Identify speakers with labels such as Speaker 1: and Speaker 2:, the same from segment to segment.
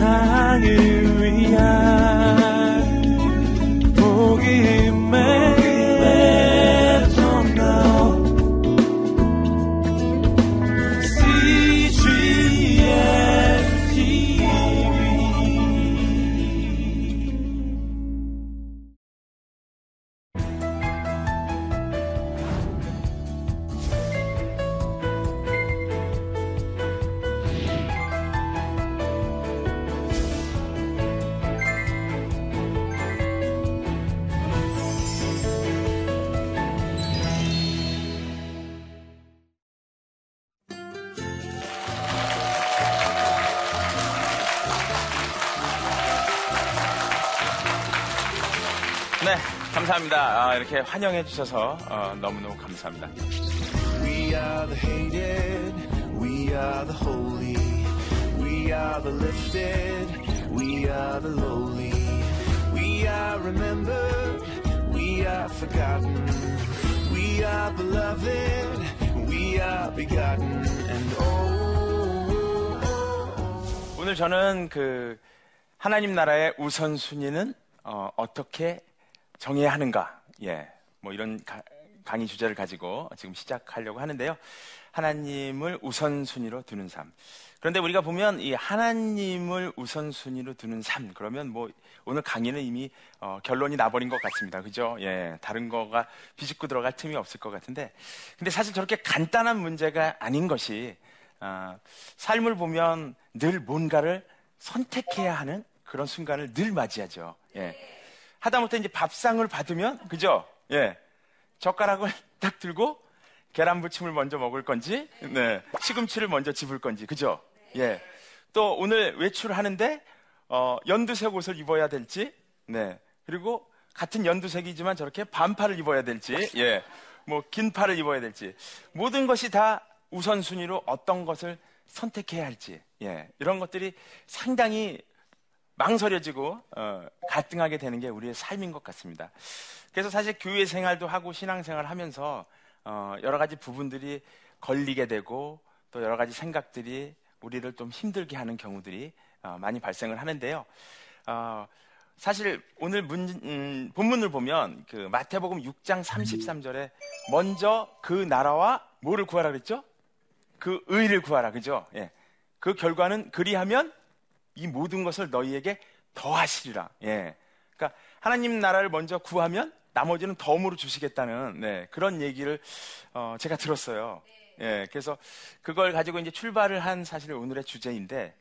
Speaker 1: 세상을
Speaker 2: 감사합니다. 아, 이렇게 환영해 주셔서 어, 너무너무 감사합니다. We are the hated, we are the holy, we are the lifted, we are the lowly, we are remembered, we are forgotten, we are beloved, we are begotten, and oh. 오늘 저는 그 하나님 나라의 우선순위는 어, 어떻게 정해야 하는가? 예. 뭐 이런 가, 강의 주제를 가지고 지금 시작하려고 하는데요. 하나님을 우선순위로 두는 삶. 그런데 우리가 보면 이 하나님을 우선순위로 두는 삶, 그러면 뭐 오늘 강의는 이미 어, 결론이 나버린 것 같습니다. 그죠? 예. 다른 거가 비집고 들어갈 틈이 없을 것 같은데. 근데 사실 저렇게 간단한 문제가 아닌 것이, 어, 삶을 보면 늘 뭔가를 선택해야 하는 그런 순간을 늘 맞이하죠. 예. 하다못해 이제 밥상을 받으면, 그죠? 예. 젓가락을 딱 들고 계란 부침을 먼저 먹을 건지, 네. 시금치를 먼저 집을 건지, 그죠? 예. 또 오늘 외출하는데, 어, 연두색 옷을 입어야 될지, 네. 그리고 같은 연두색이지만 저렇게 반팔을 입어야 될지, 예. 뭐, 긴 팔을 입어야 될지. 모든 것이 다 우선순위로 어떤 것을 선택해야 할지, 예. 이런 것들이 상당히 망설여지고 어, 갈등하게 되는 게 우리의 삶인 것 같습니다. 그래서 사실 교회 생활도 하고 신앙생활 하면서 어, 여러 가지 부분들이 걸리게 되고 또 여러 가지 생각들이 우리를 좀 힘들게 하는 경우들이 어, 많이 발생을 하는데요. 어, 사실 오늘 문, 음, 본문을 보면 그 마태복음 6장 33절에 먼저 그 나라와 뭐를 구하라 그랬죠? 그 의를 구하라 그죠? 예. 그 결과는 그리하면 이 모든 것을 너희에게 더하시리라. 예. 그러니까 하나님 나라를 먼저 구하면 나머지는 덤으로 주시겠다는 네, 그런 얘기를 어, 제가 들었어요. 예, 그래서 그걸 가지고 이제 출발을 한 사실 오늘의 주제인데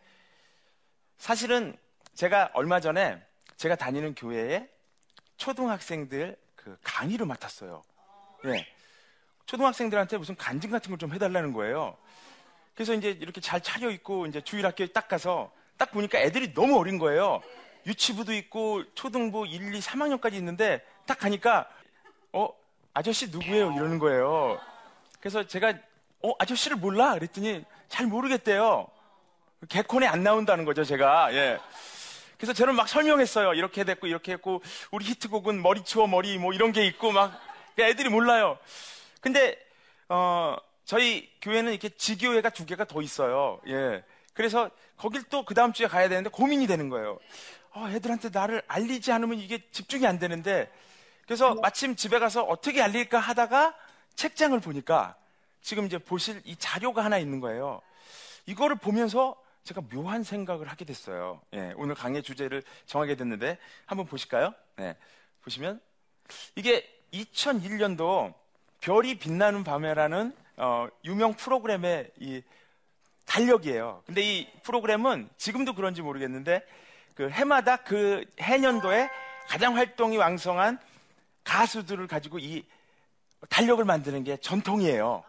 Speaker 2: 사실은 제가 얼마 전에 제가 다니는 교회에 초등학생들 그 강의를 맡았어요. 예. 초등학생들한테 무슨 간증 같은 걸 좀 해달라는 거예요. 그래서 이제 이렇게 잘 차려입고 이제 주일학교에 딱 가서 딱 보니까 애들이 너무 어린 거예요. 유치부도 있고 초등부 1, 2, 3학년까지 있는데 딱 가니까 어 아저씨 누구예요 이러는 거예요. 그래서 제가 어 아저씨를 몰라 그랬더니 잘 모르겠대요. 개콘에 안 나온다는 거죠 제가. 예. 그래서 저는 막 설명했어요. 이렇게 됐고 이렇게 했고 우리 히트곡은 머리 치워 머리 뭐 이런 게 있고 막 애들이 몰라요. 근데 어 저희 교회는 이렇게 지교회가 두 개가 더 있어요. 예. 그래서 거길 또 그 다음 주에 가야 되는데 고민이 되는 거예요. 어, 애들한테 나를 알리지 않으면 이게 집중이 안 되는데 그래서 마침 집에 가서 어떻게 알릴까 하다가 책장을 보니까 지금 이제 보실 이 자료가 하나 있는 거예요. 이거를 보면서 제가 묘한 생각을 하게 됐어요. 예, 오늘 강의 주제를 정하게 됐는데 한번 보실까요? 네, 보시면 이게 2001년도 별이 빛나는 밤에라는 어, 유명 프로그램의 이 달력이에요. 근데 이 프로그램은 지금도 그런지 모르겠는데 그 해마다 그 해년도에 가장 활동이 왕성한 가수들을 가지고 이 달력을 만드는 게 전통이에요.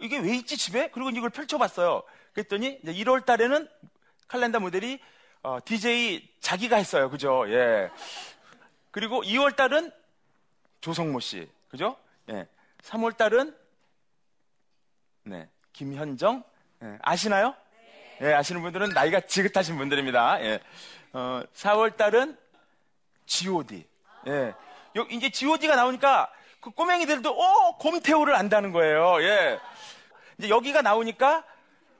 Speaker 2: 이게 왜 있지 집에? 그리고 이걸 펼쳐봤어요. 그랬더니 이제 1월 달에는 칼렌더 모델이 어, DJ 자기가 했어요. 그죠? 예. 그리고 2월 달은 조성모 씨. 그죠? 예. 3월 달은 네. 김현정, 예, 아시나요? 예, 아시는 분들은 나이가 지긋하신 분들입니다. 예. 어, 4월 달은 G.O.D. 예. 요, 이제 G.O.D가 나오니까 그 꼬맹이들도 어 곰태호를 안다는 거예요. 예. 이제 여기가 나오니까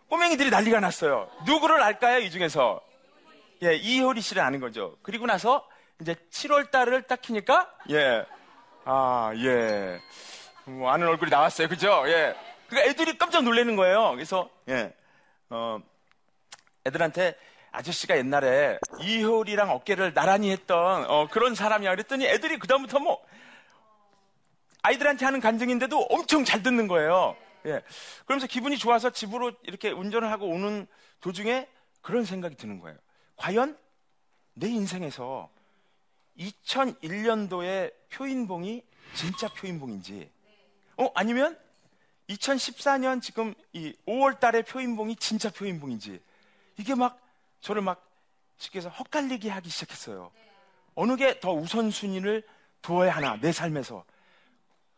Speaker 2: 꼬맹이들이 난리가 났어요. 누구를 알까요? 이 중에서 예, 이효리 씨를 아는 거죠. 그리고 나서 이제 7월 달을 딱 키니까 예. 아, 예. 뭐 아는 얼굴이 나왔어요. 그죠? 예. 그러니까 애들이 깜짝 놀라는 거예요. 그래서 예. 어 애들한테 아저씨가 옛날에 이효리랑 어깨를 나란히 했던 어, 그런 사람이야. 그랬더니 애들이 그다음부터 뭐 아이들한테 하는 간증인데도 엄청 잘 듣는 거예요. 예. 그러면서 기분이 좋아서 집으로 이렇게 운전을 하고 오는 도중에 그런 생각이 드는 거예요. 과연 내 인생에서 2001년도의 표인봉이 진짜 표인봉인지, 어, 아니면 2014년 지금 이 5월 달의 표인봉이 진짜 표인봉인지, 이게 막 저를 막 쉽게 해서 헛갈리게 하기 시작했어요. 어느 게 더 우선순위를 두어야 하나, 내 삶에서.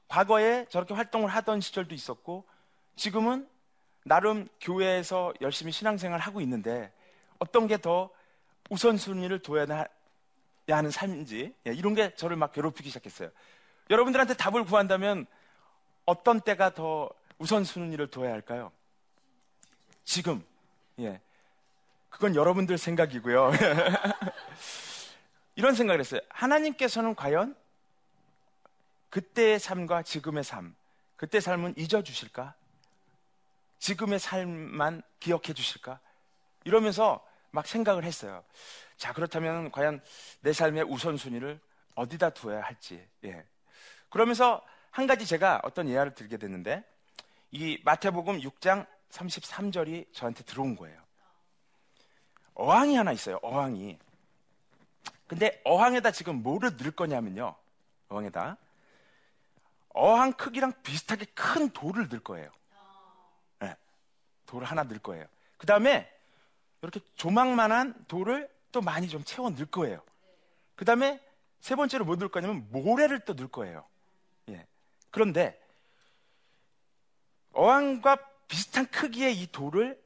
Speaker 2: 과거에 저렇게 활동을 하던 시절도 있었고, 지금은 나름 교회에서 열심히 신앙생활 하고 있는데, 어떤 게 더 우선순위를 둬야 하는 삶인지, 예, 이런 게 저를 막 괴롭히기 시작했어요. 여러분들한테 답을 구한다면, 어떤 때가 더 우선순위를 둬야 할까요? 지금, 예. 그건 여러분들 생각이고요. 이런 생각을 했어요. 하나님께서는 과연 그때의 삶과 지금의 삶, 그때 삶은 잊어주실까? 지금의 삶만 기억해 주실까? 이러면서 막 생각을 했어요. 자, 그렇다면 과연 내 삶의 우선순위를 어디다 두어야 할지. 예. 그러면서 한 가지 제가 어떤 예화를 들게 됐는데, 이 마태복음 6장 33절이 저한테 들어온 거예요. 어항이 하나 있어요. 어항이. 근데 어항에다 지금 뭐를 넣을 거냐면요. 어항에다 어항 크기랑 비슷하게 큰 돌을 넣을 거예요. 네, 돌을 하나 넣을 거예요. 그 다음에 이렇게 조망만한 돌을 또 많이 좀 채워 넣을 거예요. 그 다음에 세 번째로 뭐 넣을 거냐면 모래를 또 넣을 거예요. 예. 그런데 어항과 비슷한 크기의 이 돌을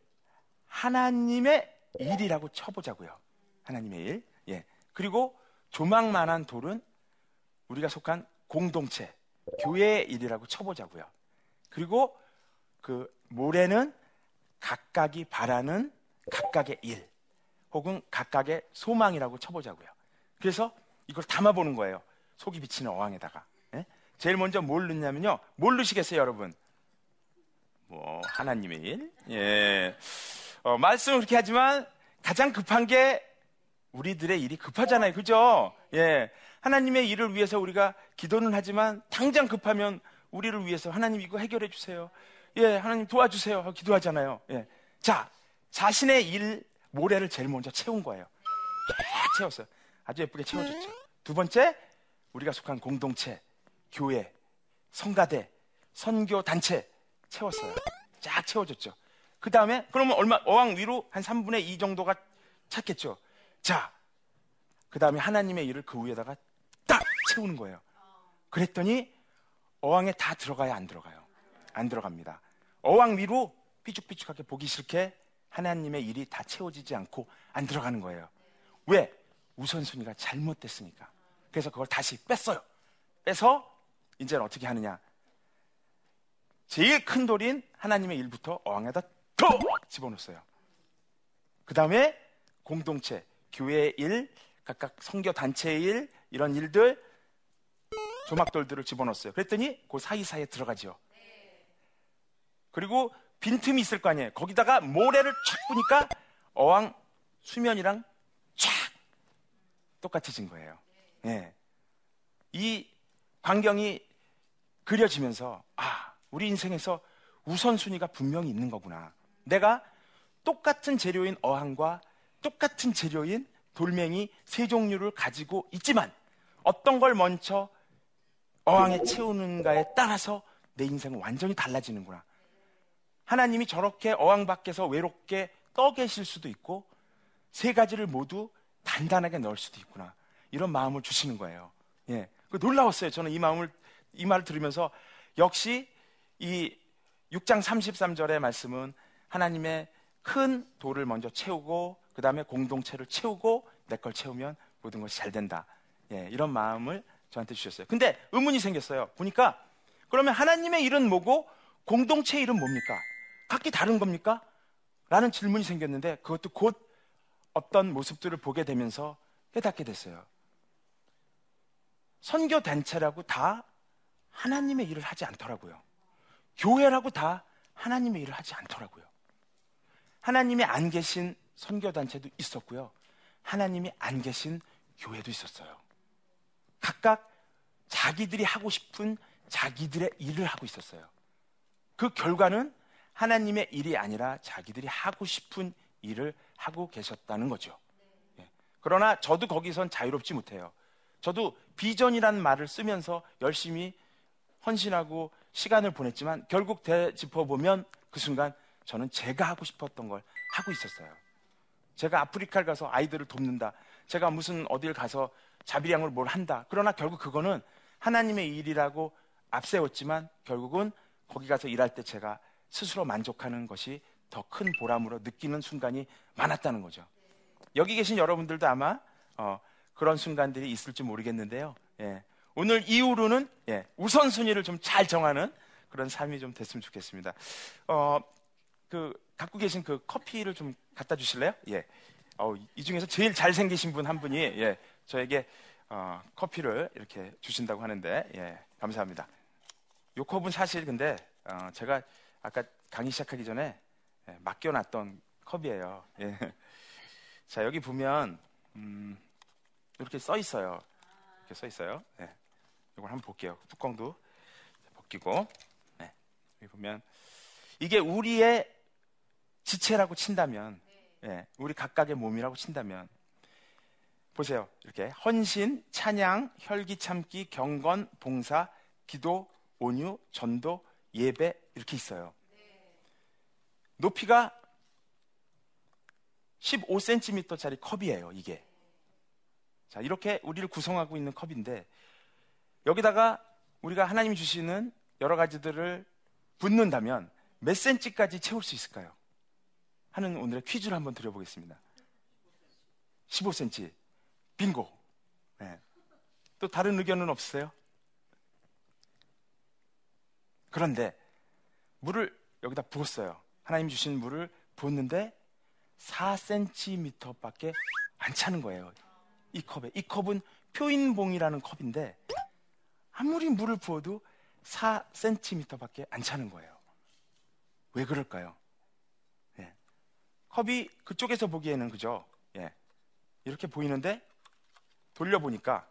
Speaker 2: 하나님의 일이라고 쳐보자고요. 하나님의 일. 예. 그리고 조망만한 돌은 우리가 속한 공동체, 교회의 일이라고 쳐보자고요. 그리고 그 모래는 각각이 바라는 각각의 일, 혹은 각각의 소망이라고 쳐보자고요. 그래서 이걸 담아보는 거예요. 속이 비치는 어항에다가. 예? 제일 먼저 뭘 넣냐면요. 뭘 넣으시겠어요, 여러분? 뭐, 하나님의 일? 예. 어, 말씀은 그렇게 하지만 가장 급한 게 우리들의 일이 급하잖아요. 그죠? 예. 하나님의 일을 위해서 우리가 기도는 하지만 당장 급하면 우리를 위해서 하나님 이거 해결해 주세요. 예, 하나님 도와주세요. 기도하잖아요. 예. 자, 자신의 일 모래를 제일 먼저 채운 거예요. 쫙 채웠어요. 아주 예쁘게 채워줬죠. 두 번째, 우리가 속한 공동체, 교회, 성가대, 선교 단체 채웠어요. 쫙 채워줬죠. 그 다음에 그러면 얼마 어항 위로 한 3분의 2 정도가 찼겠죠. 자, 그 다음에 하나님의 일을 그 위에다가 딱 채우는 거예요. 그랬더니 어항에 다 들어가야 안 들어가요. 안 들어갑니다. 어항 위로 삐죽삐죽하게 보기 싫게 하나님의 일이 다 채워지지 않고 안 들어가는 거예요. 왜? 우선순위가 잘못됐으니까. 그래서 그걸 다시 뺐어요. 빼서 이제는 어떻게 하느냐? 제일 큰 돌인 하나님의 일부터 어항에다 더 집어넣었어요. 그 다음에 공동체, 교회의 일, 각각 성교 단체의 일, 이런 일들, 조막돌들을 집어넣었어요. 그랬더니 그 사이사이에 들어가죠. 그리고 빈틈이 있을 거 아니에요. 거기다가 모래를 촥 뿌니까 어항 수면이랑 쫙 똑같아진 거예요. 예. 이 광경이 그려지면서 아, 우리 인생에서 우선순위가 분명히 있는 거구나. 내가 똑같은 재료인 어항과 똑같은 재료인 돌멩이 세 종류를 가지고 있지만 어떤 걸 먼저 어항에 채우는가에 따라서 내 인생은 완전히 달라지는구나. 하나님이 저렇게 어항 밖에서 외롭게 떠 계실 수도 있고 세 가지를 모두 단단하게 넣을 수도 있구나. 이런 마음을 주시는 거예요. 예. 그 놀라웠어요. 저는 이 마음을, 이 말을 들으면서 역시 이 6장 33절의 말씀은 하나님의 큰 돌을 먼저 채우고 그 다음에 공동체를 채우고 내 걸 채우면 모든 것이 잘 된다. 예, 이런 마음을 저한테 주셨어요. 근데 의문이 생겼어요. 보니까 그러면 하나님의 일은 뭐고 공동체 일은 뭡니까? 각기 다른 겁니까? 라는 질문이 생겼는데 그것도 곧 어떤 모습들을 보게 되면서 깨닫게 됐어요. 선교 단체라고 다 하나님의 일을 하지 않더라고요. 교회라고 다 하나님의 일을 하지 않더라고요. 하나님이 안 계신 선교 단체도 있었고요. 하나님이 안 계신 교회도 있었어요. 각각 자기들이 하고 싶은 자기들의 일을 하고 있었어요. 그 결과는 하나님의 일이 아니라 자기들이 하고 싶은 일을 하고 계셨다는 거죠. 예. 그러나 저도 거기선 자유롭지 못해요. 저도 비전이라는 말을 쓰면서 열심히 헌신하고 시간을 보냈지만 결국 되짚어 보면 그 순간 저는 제가 하고 싶었던 걸 하고 있었어요. 제가 아프리카를 가서 아이들을 돕는다. 제가 무슨 어딜 가서 자비량을 뭘 한다. 그러나 결국 그거는 하나님의 일이라고 앞세웠지만 결국은 거기 가서 일할 때 제가 스스로 만족하는 것이 더 큰 보람으로 느끼는 순간이 많았다는 거죠. 여기 계신 여러분들도 아마 어, 그런 순간들이 있을지 모르겠는데요. 예. 오늘 이후로는 예, 우선순위를 좀 잘 정하는 그런 삶이 좀 됐으면 좋겠습니다. 어, 그 갖고 계신 그 커피를 좀 갖다 주실래요? 예. 어, 이 중에서 제일 잘생기신 분 한 분이 예, 저에게 어, 커피를 이렇게 주신다고 하는데 예, 감사합니다. 요 컵은 사실 근데 어, 제가 아까 강의 시작하기 전에 예, 맡겨놨던 컵이에요. 예. 자 여기 보면 음, 이렇게 써 있어요. 이렇게 써 있어요. 예. 이걸 한번 볼게요. 뚜껑도 벗기고 네. 여기 보면 이게 우리의 지체라고 친다면, 예, 우리 각각의 몸이라고 친다면 보세요. 이렇게 헌신, 찬양, 혈기 참기, 경건, 봉사, 기도, 온유, 전도, 예배 이렇게 있어요. 높이가 15cm짜리 컵이에요, 이게. 자, 이렇게 우리를 구성하고 있는 컵인데 여기다가 우리가 하나님이 주시는 여러 가지들을 붓는다면 몇 cm까지 채울 수 있을까요? 하는 오늘의 퀴즈를 한번 드려보겠습니다. 15cm. 빙고. 네. 또 다른 의견은 없으세요? 그런데 물을 여기다 부었어요. 하나님 주신 물을 부었는데 4cm밖에 안 차는 거예요. 이 컵에. 이 컵은 표인봉이라는 컵인데 아무리 물을 부어도 4cm밖에 안 차는 거예요. 왜 그럴까요? 예. 컵이 그쪽에서 보기에는 그죠? 예. 이렇게 보이는데 돌려보니까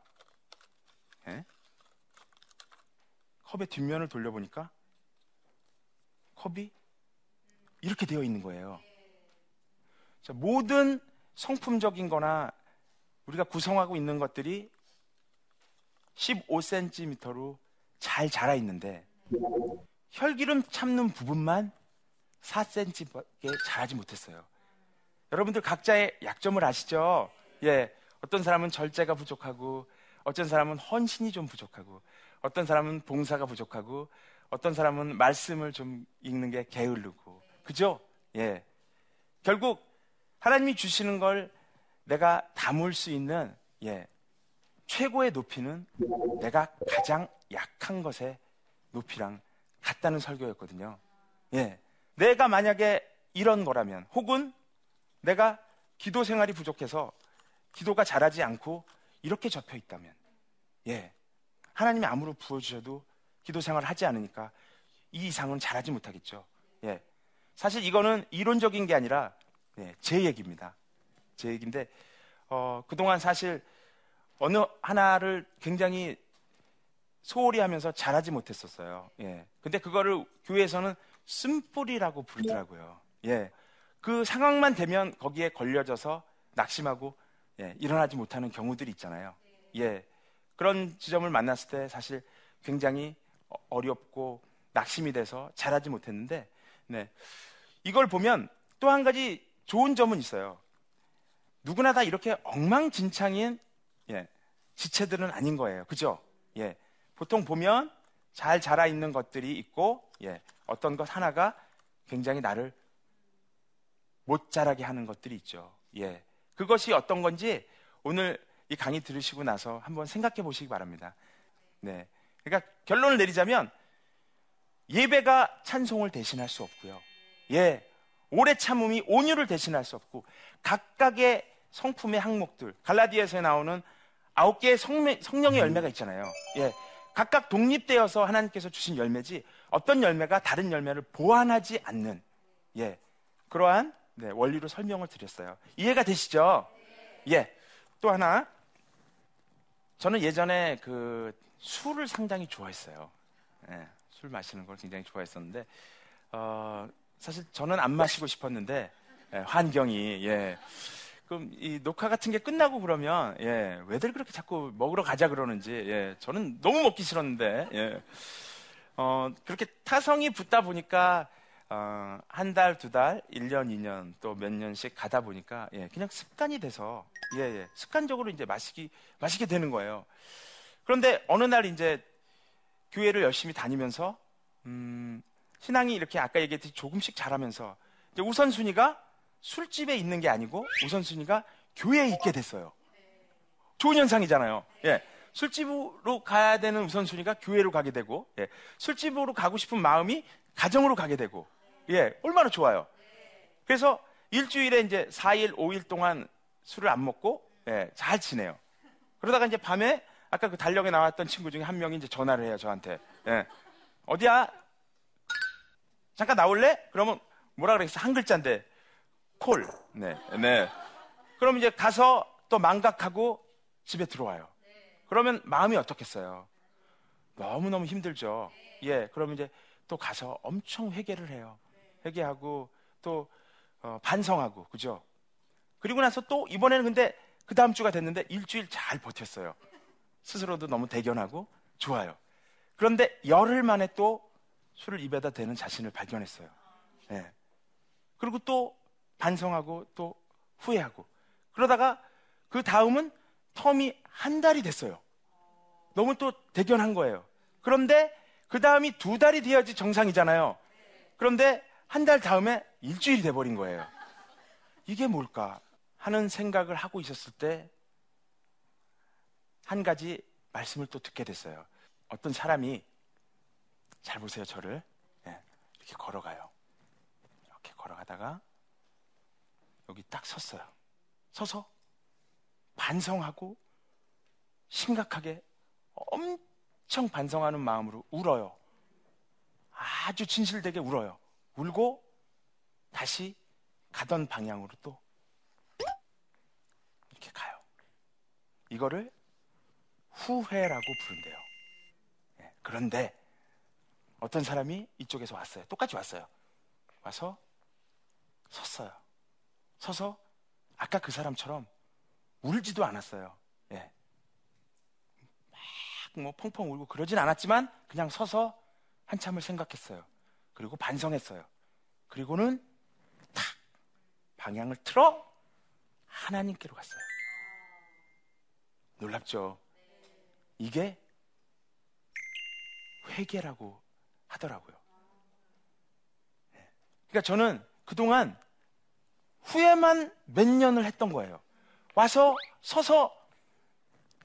Speaker 2: 예? 컵의 뒷면을 돌려보니까 컵이 이렇게 되어 있는 거예요. 자, 모든 성품적인 거나 우리가 구성하고 있는 것들이 15cm로 잘 자라 있는데 혈기름 참는 부분만 4cm밖에 자라지 못했어요. 여러분들 각자의 약점을 아시죠? 예. 어떤 사람은 절제가 부족하고, 어떤 사람은 헌신이 좀 부족하고, 어떤 사람은 봉사가 부족하고, 어떤 사람은 말씀을 좀 읽는 게 게으르고, 그죠? 예. 결국 하나님이 주시는 걸 내가 담을 수 있는 예. 최고의 높이는 내가 가장 약한 것의 높이랑 같다는 설교였거든요. 예. 내가 만약에 이런 거라면 혹은 내가 기도 생활이 부족해서 기도가 잘하지 않고 이렇게 접혀 있다면, 예. 하나님이 아무로 부어 주셔도 기도 생활을 하지 않으니까 이 이상은 잘하지 못하겠죠. 예. 사실 이거는 이론적인 게 아니라 예, 제 얘기입니다. 제 얘기인데, 어, 그동안 사실 어느 하나를 굉장히 소홀히 하면서 잘하지 못했었어요. 예. 근데 그거를 교회에서는 쓴뿌리라고 부르더라고요. 예. 그 상황만 되면 거기에 걸려져서 낙심하고 예, 일어나지 못하는 경우들이 있잖아요. 예. 그런 지점을 만났을 때 사실 굉장히 어렵고 낙심이 돼서 잘하지 못했는데, 네. 이걸 보면 또 한 가지 좋은 점은 있어요. 누구나 다 이렇게 엉망진창인 예, 지체들은 아닌 거예요. 그죠? 예. 보통 보면 잘 자라 있는 것들이 있고, 예. 어떤 것 하나가 굉장히 나를 못 자라게 하는 것들이 있죠. 예. 그것이 어떤 건지 오늘 이 강의 들으시고 나서 한번 생각해 보시기 바랍니다. 네. 그러니까 결론을 내리자면 예배가 찬송을 대신할 수 없고요. 예. 오래 참음이 온유를 대신할 수 없고 각각의 성품의 항목들 갈라디아서에 나오는 아홉 개의 성매, 성령의 열매가 있잖아요. 예, 각각 독립되어서 하나님께서 주신 열매지 어떤 열매가 다른 열매를 보완하지 않는 예 그러한 네, 원리로 설명을 드렸어요. 이해가 되시죠? 예. 또 하나 저는 예전에 그 술을 상당히 좋아했어요. 예, 술 마시는 걸 굉장히 좋아했었는데 어, 사실 저는 안 마시고 싶었는데 예, 환경이 예. 그럼 이 녹화 같은 게 끝나고 그러면 예, 왜들 그렇게 자꾸 먹으러 가자 그러는지 예, 저는 너무 먹기 싫었는데 예. 어, 그렇게 타성이 붙다 보니까 어, 한 달, 두 달, 1년, 2년 또 몇 년씩 가다 보니까 예, 그냥 습관이 돼서 예, 예, 습관적으로 이제 마시기 마시게 되는 거예요. 그런데 어느 날 이제 교회를 열심히 다니면서 음, 신앙이 이렇게 아까 얘기했듯이 조금씩 자라면서 우선순위가 술집에 있는 게 아니고 우선순위가 교회에 있게 됐어요. 좋은 현상이잖아요. 예. 술집으로 가야 되는 우선순위가 교회로 가게 되고, 예. 술집으로 가고 싶은 마음이 가정으로 가게 되고, 예. 얼마나 좋아요. 그래서 일주일에 이제 4일, 5일 동안 술을 안 먹고, 예. 잘 지내요. 그러다가 이제 밤에 아까 그 달력에 나왔던 친구 중에 한 명이 이제 전화를 해요, 저한테. 예. 어디야? 잠깐 나올래? 그러면 뭐라 그랬어? 한 글자인데, 콜. 네. 네. 그럼 이제 가서 또 망각하고 집에 들어와요. 그러면 마음이 어떻겠어요? 너무너무 힘들죠. 예. 그러면 이제 또 가서 엄청 회개를 해요. 회개하고 또 어, 반성하고 그죠? 그리고 나서 또 이번에는 근데 그 다음 주가 됐는데 일주일 잘 버텼어요. 스스로도 너무 대견하고 좋아요. 그런데 열흘 만에 또 술을 입에다 대는 자신을 발견했어요. 예. 그리고 또 반성하고 또 후회하고 그러다가 그 다음은 텀이 한 달이 됐어요. 너무 또 대견한 거예요. 그런데 그 다음이 두 달이 돼야지 정상이잖아요. 그런데 한 달 다음에 일주일이 돼버린 거예요. 이게 뭘까 하는 생각을 하고 있었을 때 한 가지 말씀을 또 듣게 됐어요. 어떤 사람이 잘 보세요, 저를. 네, 이렇게 걸어가요. 이렇게 걸어가다가 여기 딱 섰어요. 서서 반성하고 심각하게 엄청 반성하는 마음으로 울어요. 아주 진실되게 울어요. 울고 다시 가던 방향으로 또 이렇게 가요. 이거를 후회라고 부른대요. 네, 그런데 어떤 사람이 이쪽에서 왔어요. 똑같이 왔어요. 와서 섰어요. 서서 아까 그 사람처럼 울지도 않았어요. 예. 막뭐 펑펑 울고 그러진 않았지만 그냥 서서 한참을 생각했어요. 그리고 반성했어요. 그리고는 탁 방향을 틀어 하나님께로 갔어요. 놀랍죠? 이게 회개라고 하더라고요. 예. 그러니까 저는 그동안 후회만 몇 년을 했던 거예요. 와서 서서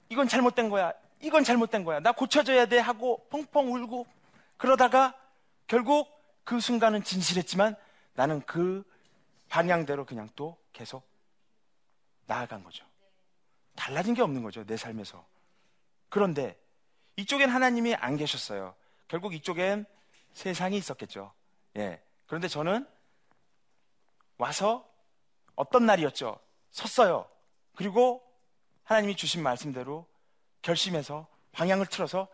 Speaker 2: 이건 잘못된 거야. 이건 잘못된 거야. 나 고쳐져야 돼 하고 펑펑 울고 그러다가 결국 그 순간은 진실했지만 나는 그 방향대로 그냥 또 계속 나아간 거죠. 달라진 게 없는 거죠. 내 삶에서. 그런데 이쪽엔 하나님이 안 계셨어요. 결국 이쪽엔 세상이 있었겠죠. 예. 그런데 저는 와서 어떤 날이었죠? 섰어요. 그리고 하나님이 주신 말씀대로 결심해서 방향을 틀어서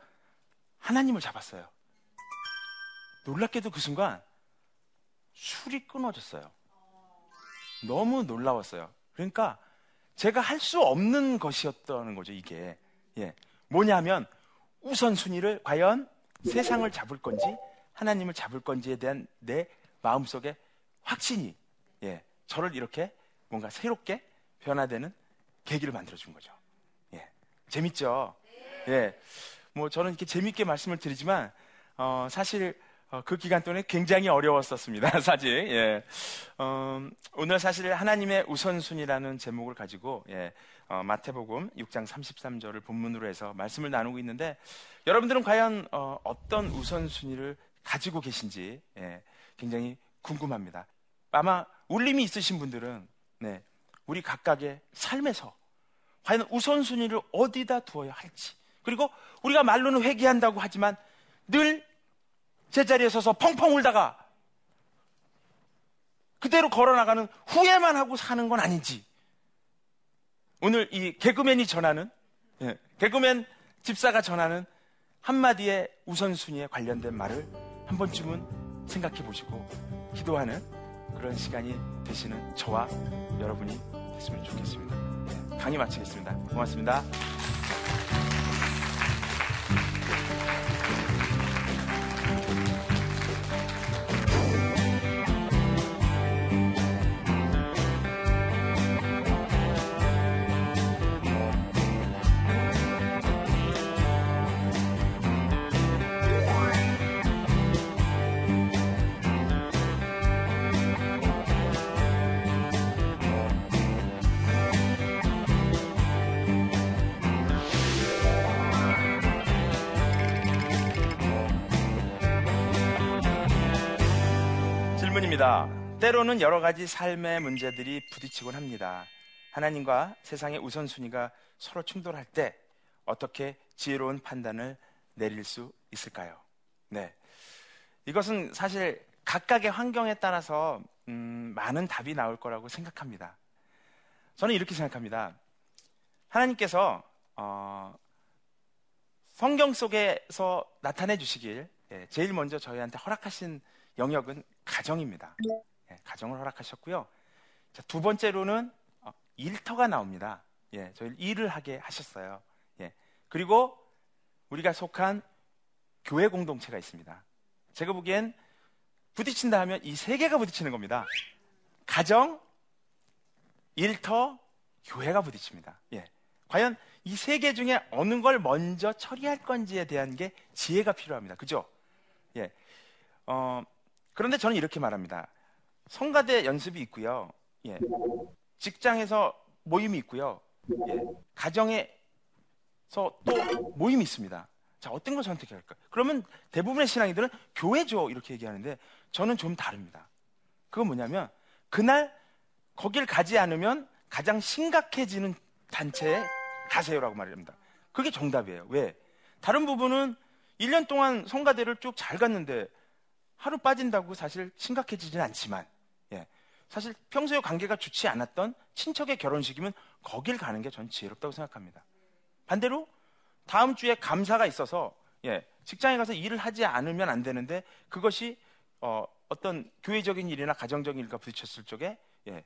Speaker 2: 하나님을 잡았어요. 놀랍게도 그 순간 술이 끊어졌어요. 너무 놀라웠어요. 그러니까 제가 할 수 없는 것이었다는 거죠, 이게. 예. 뭐냐면 우선순위를 과연 세상을 잡을 건지 하나님을 잡을 건지에 대한 내 마음속에 확신이 예. 저를 이렇게 뭔가 새롭게 변화되는 계기를 만들어준 거죠. 예. 재밌죠? 예. 뭐 저는 이렇게 재밌게 말씀을 드리지만, 어, 사실 어, 그 기간 동안에 굉장히 어려웠었습니다. 사실. 예. 어, 오늘 사실 하나님의 우선순위라는 제목을 가지고 예, 어, 마태복음 6장 33절을 본문으로 해서 말씀을 나누고 있는데 여러분들은 과연 어, 떤 우선순위를 가지고 계신지 예, 굉장히 궁금합니다. 아마 울림이 있으신 분들은 네, 우리 각각의 삶에서 과연 우선순위를 어디다 두어야 할지. 그리고 우리가 말로는 회개한다고 하지만 늘 제자리에 서서 펑펑 울다가 그대로 걸어나가는 후회만 하고 사는 건 아닌지. 오늘 이 개그맨이 전하는 예, 개그맨 집사가 전하는 한마디의 우선순위에 관련된 말을 한 번쯤은 생각해 보시고 기도하는 그런 시간이 되시는 저와 여러분이 됐으면 좋겠습니다. 네, 강의 마치겠습니다. 고맙습니다. 질문입니다. 때로는 여러 가지 삶의 문제들이 부딪히곤 합니다. 하나님과 세상의 우선순위가 서로 충돌할 때 어떻게 지혜로운 판단을 내릴 수 있을까요? 네. 이것은 사실 각각의 환경에 따라서 음, 많은 답이 나올 거라고 생각합니다. 저는 이렇게 생각합니다. 하나님께서 어, 성경 속에서 나타내 주시길 예, 제일 먼저 저희한테 허락하신 영역은 가정입니다. 예, 가정을 허락하셨고요. 자, 두 번째로는 어, 일터가 나옵니다. 예, 저희 일을 하게 하셨어요. 예, 그리고 우리가 속한 교회 공동체가 있습니다. 제가 보기엔 부딪힌다 하면 이 세 개가 부딪히는 겁니다. 가정, 일터, 교회가 부딪힙니다. 예. 과연 이 세 개 중에 어느 걸 먼저 처리할 건지에 대한 게 지혜가 필요합니다. 그죠? 예. 어, 그런데 저는 이렇게 말합니다. 성가대 연습이 있고요. 예. 직장에서 모임이 있고요. 예. 가정에서 또 모임이 있습니다. 자, 어떤 걸 선택해야 할까? 그러면 대부분의 신앙인들은 교회죠. 이렇게 얘기하는데 저는 좀 다릅니다. 그건 뭐냐면 그날 거길 가지 않으면 가장 심각해지는 단체에 가세요라고 말합니다. 그게 정답이에요. 왜? 다른 부분은 1년 동안 성가대를 쭉 잘 갔는데 하루 빠진다고 사실 심각해지진 않지만, 예. 사실 평소에 관계가 좋지 않았던 친척의 결혼식이면 거길 가는 게 전 지혜롭다고 생각합니다. 반대로 다음 주에 감사가 있어서, 예. 직장에 가서 일을 하지 않으면 안 되는데 그것이 어, 어떤 교회적인 일이나 가정적인 일과 부딪혔을 적에, 예.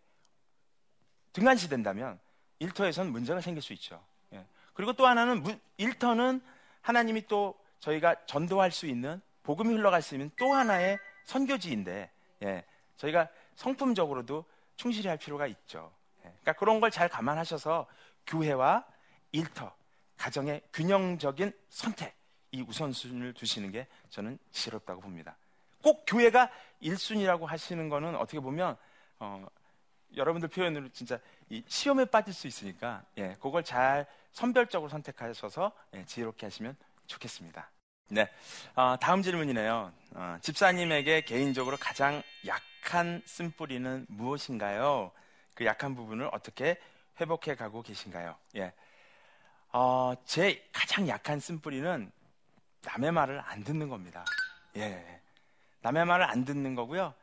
Speaker 2: 등한시 된다면 일터에선 문제가 생길 수 있죠. 예. 그리고 또 하나는 일터는 하나님이 또 저희가 전도할 수 있는 복음이 흘러갈 수 있는 또 하나의 선교지인데 예, 저희가 성품적으로도 충실히 할 필요가 있죠. 예, 그러니까 그런 걸 잘 감안하셔서 교회와 일터, 가정의 균형적인 선택, 이 우선순위를 두시는 게 저는 지롭다고 봅니다. 꼭 교회가 1순위라고 하시는 거는 어떻게 보면 어, 여러분들 표현으로 진짜 시험에 빠질 수 있으니까 예, 그걸 잘 선별적으로 선택하셔서 예, 지혜롭게 하시면 좋겠습니다. 네. 어, 다음 질문이네요. 어, 집사님에게 개인적으로 가장 약한 쓴뿌리는 무엇인가요? 그 약한 부분을 어떻게 회복해 가고 계신가요? 예. 어, 제 가장 약한 쓴뿌리는 남의 말을 안 듣는 겁니다. 예. 남의 말을 안 듣는 거고요.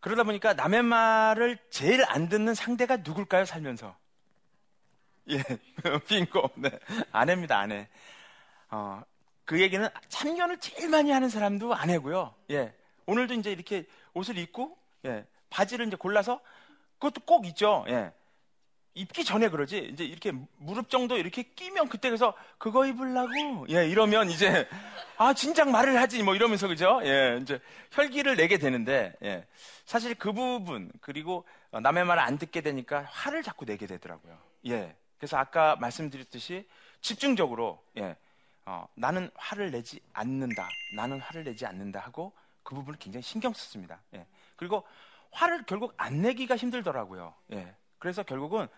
Speaker 2: 그러다 보니까 남의 말을 제일 안 듣는 상대가 누굴까요, 살면서? 예, 빙고. 네. 아내입니다, 아내. 어, 그 얘기는 참견을 제일 많이 하는 사람도 아내고요. 예. 오늘도 이제 이렇게 옷을 입고, 예. 바지를 이제 골라서 그것도 꼭 있죠. 예. 입기 전에 그러지. 이제 이렇게 무릎 정도 이렇게 끼면 그때 그래서 그거 입으려고. 예, 이러면 이제 아, 진작 말을 하지 뭐 이러면서 그죠? 예, 이제 혈기를 내게 되는데, 예. 사실 그 부분, 그리고 남의 말을 안 듣게 되니까 화를 자꾸 내게 되더라고요. 예. 그래서 아까 말씀드렸듯이 집중적으로, 예. 어, 나는 화를 내지 않는다. 나는 화를 내지 않는다 하고 그 부분을 굉장히 신경 썼습니다. 예. 그리고 화를 결국 안 내기가 힘들더라고요. 예. 그래서 결국은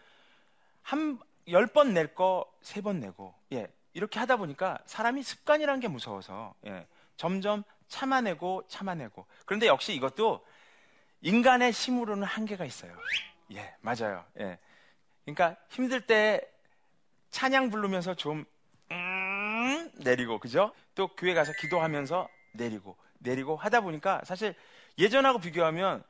Speaker 2: 한 열 번 낼 거 세 번 내고 예. 이렇게 하다 보니까 사람이 습관이라는 게 무서워서 예. 점점 참아내고 참아내고 그런데 역시 이것도 인간의 힘으로는 한계가 있어요. 예, 맞아요. 예. 그러니까 힘들 때 찬양 부르면서 좀 음, 내리고 그죠? 또 교회 가서 기도하면서 내리고 내리고 하다 보니까 사실 예전하고 비교하면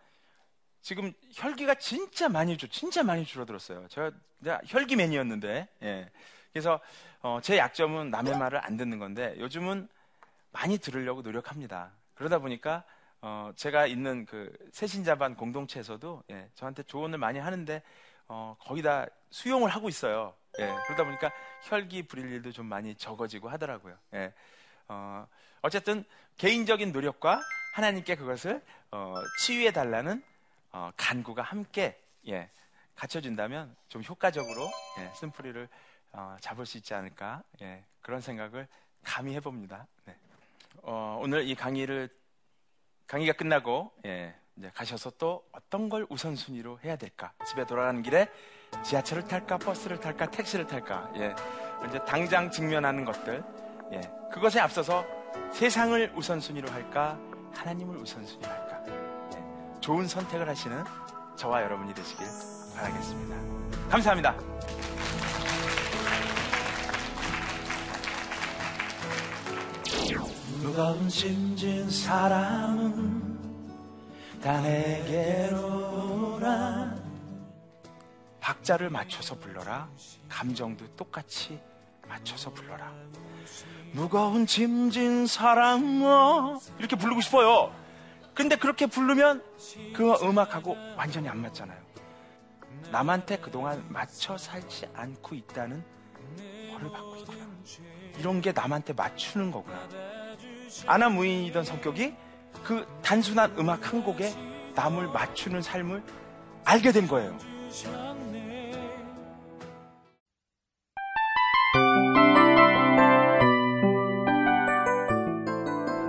Speaker 2: 지금 혈기가 진짜 많이 줄, 진짜 많이 줄어들었어요. 제가, 혈기맨이었는데, 예. 그래서 어, 제 약점은 남의 말을 안 듣는 건데 요즘은 많이 들으려고 노력합니다. 그러다 보니까 어, 제가 있는 그 새신자반 공동체에서도 예, 저한테 조언을 많이 하는데 어, 거의 다 수용을 하고 있어요. 예, 그러다 보니까 혈기 부릴 일도 좀 많이 적어지고 하더라고요. 예, 어, 어쨌든 개인적인 노력과 하나님께 그것을 어, 치유해 달라는 어, 간구가 함께 예, 갖춰진다면 좀 효과적으로 예, 쓴뿌리를 어, 잡을 수 있지 않을까 예, 그런 생각을 감히 해봅니다. 네. 어, 오늘 이 강의를 강의가 끝나고 예, 이제 가셔서 또 어떤 걸 우선순위로 해야 될까? 집에 돌아가는 길에 지하철을 탈까, 버스를 탈까, 택시를 탈까? 예, 이제 당장 직면하는 것들, 예, 그것에 앞서서 세상을 우선순위로 할까, 하나님을 우선순위로 할까? 예, 좋은 선택을 하시는 저와 여러분이 되시길 바라겠습니다. 감사합니다. 무거운 짐진 사람은 다 내게로 오라 박자를 맞춰서 불러라. 감정도 똑같이 맞춰서 불러라. 무거운 짐진 사람 어. 이렇게 부르고 싶어요. 근데 그렇게 부르면 그 음악하고 완전히 안 맞잖아요. 남한테 그동안 맞춰 살지 않고 있다는 벌을 받고 있구나. 이런 게 남한테 맞추는 거구나. 아나무인이던 성격이 그 단순한 음악 한 곡에 남을 맞추는 삶을 알게 된 거예요.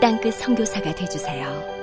Speaker 3: 땅끝 성교사가 되주세요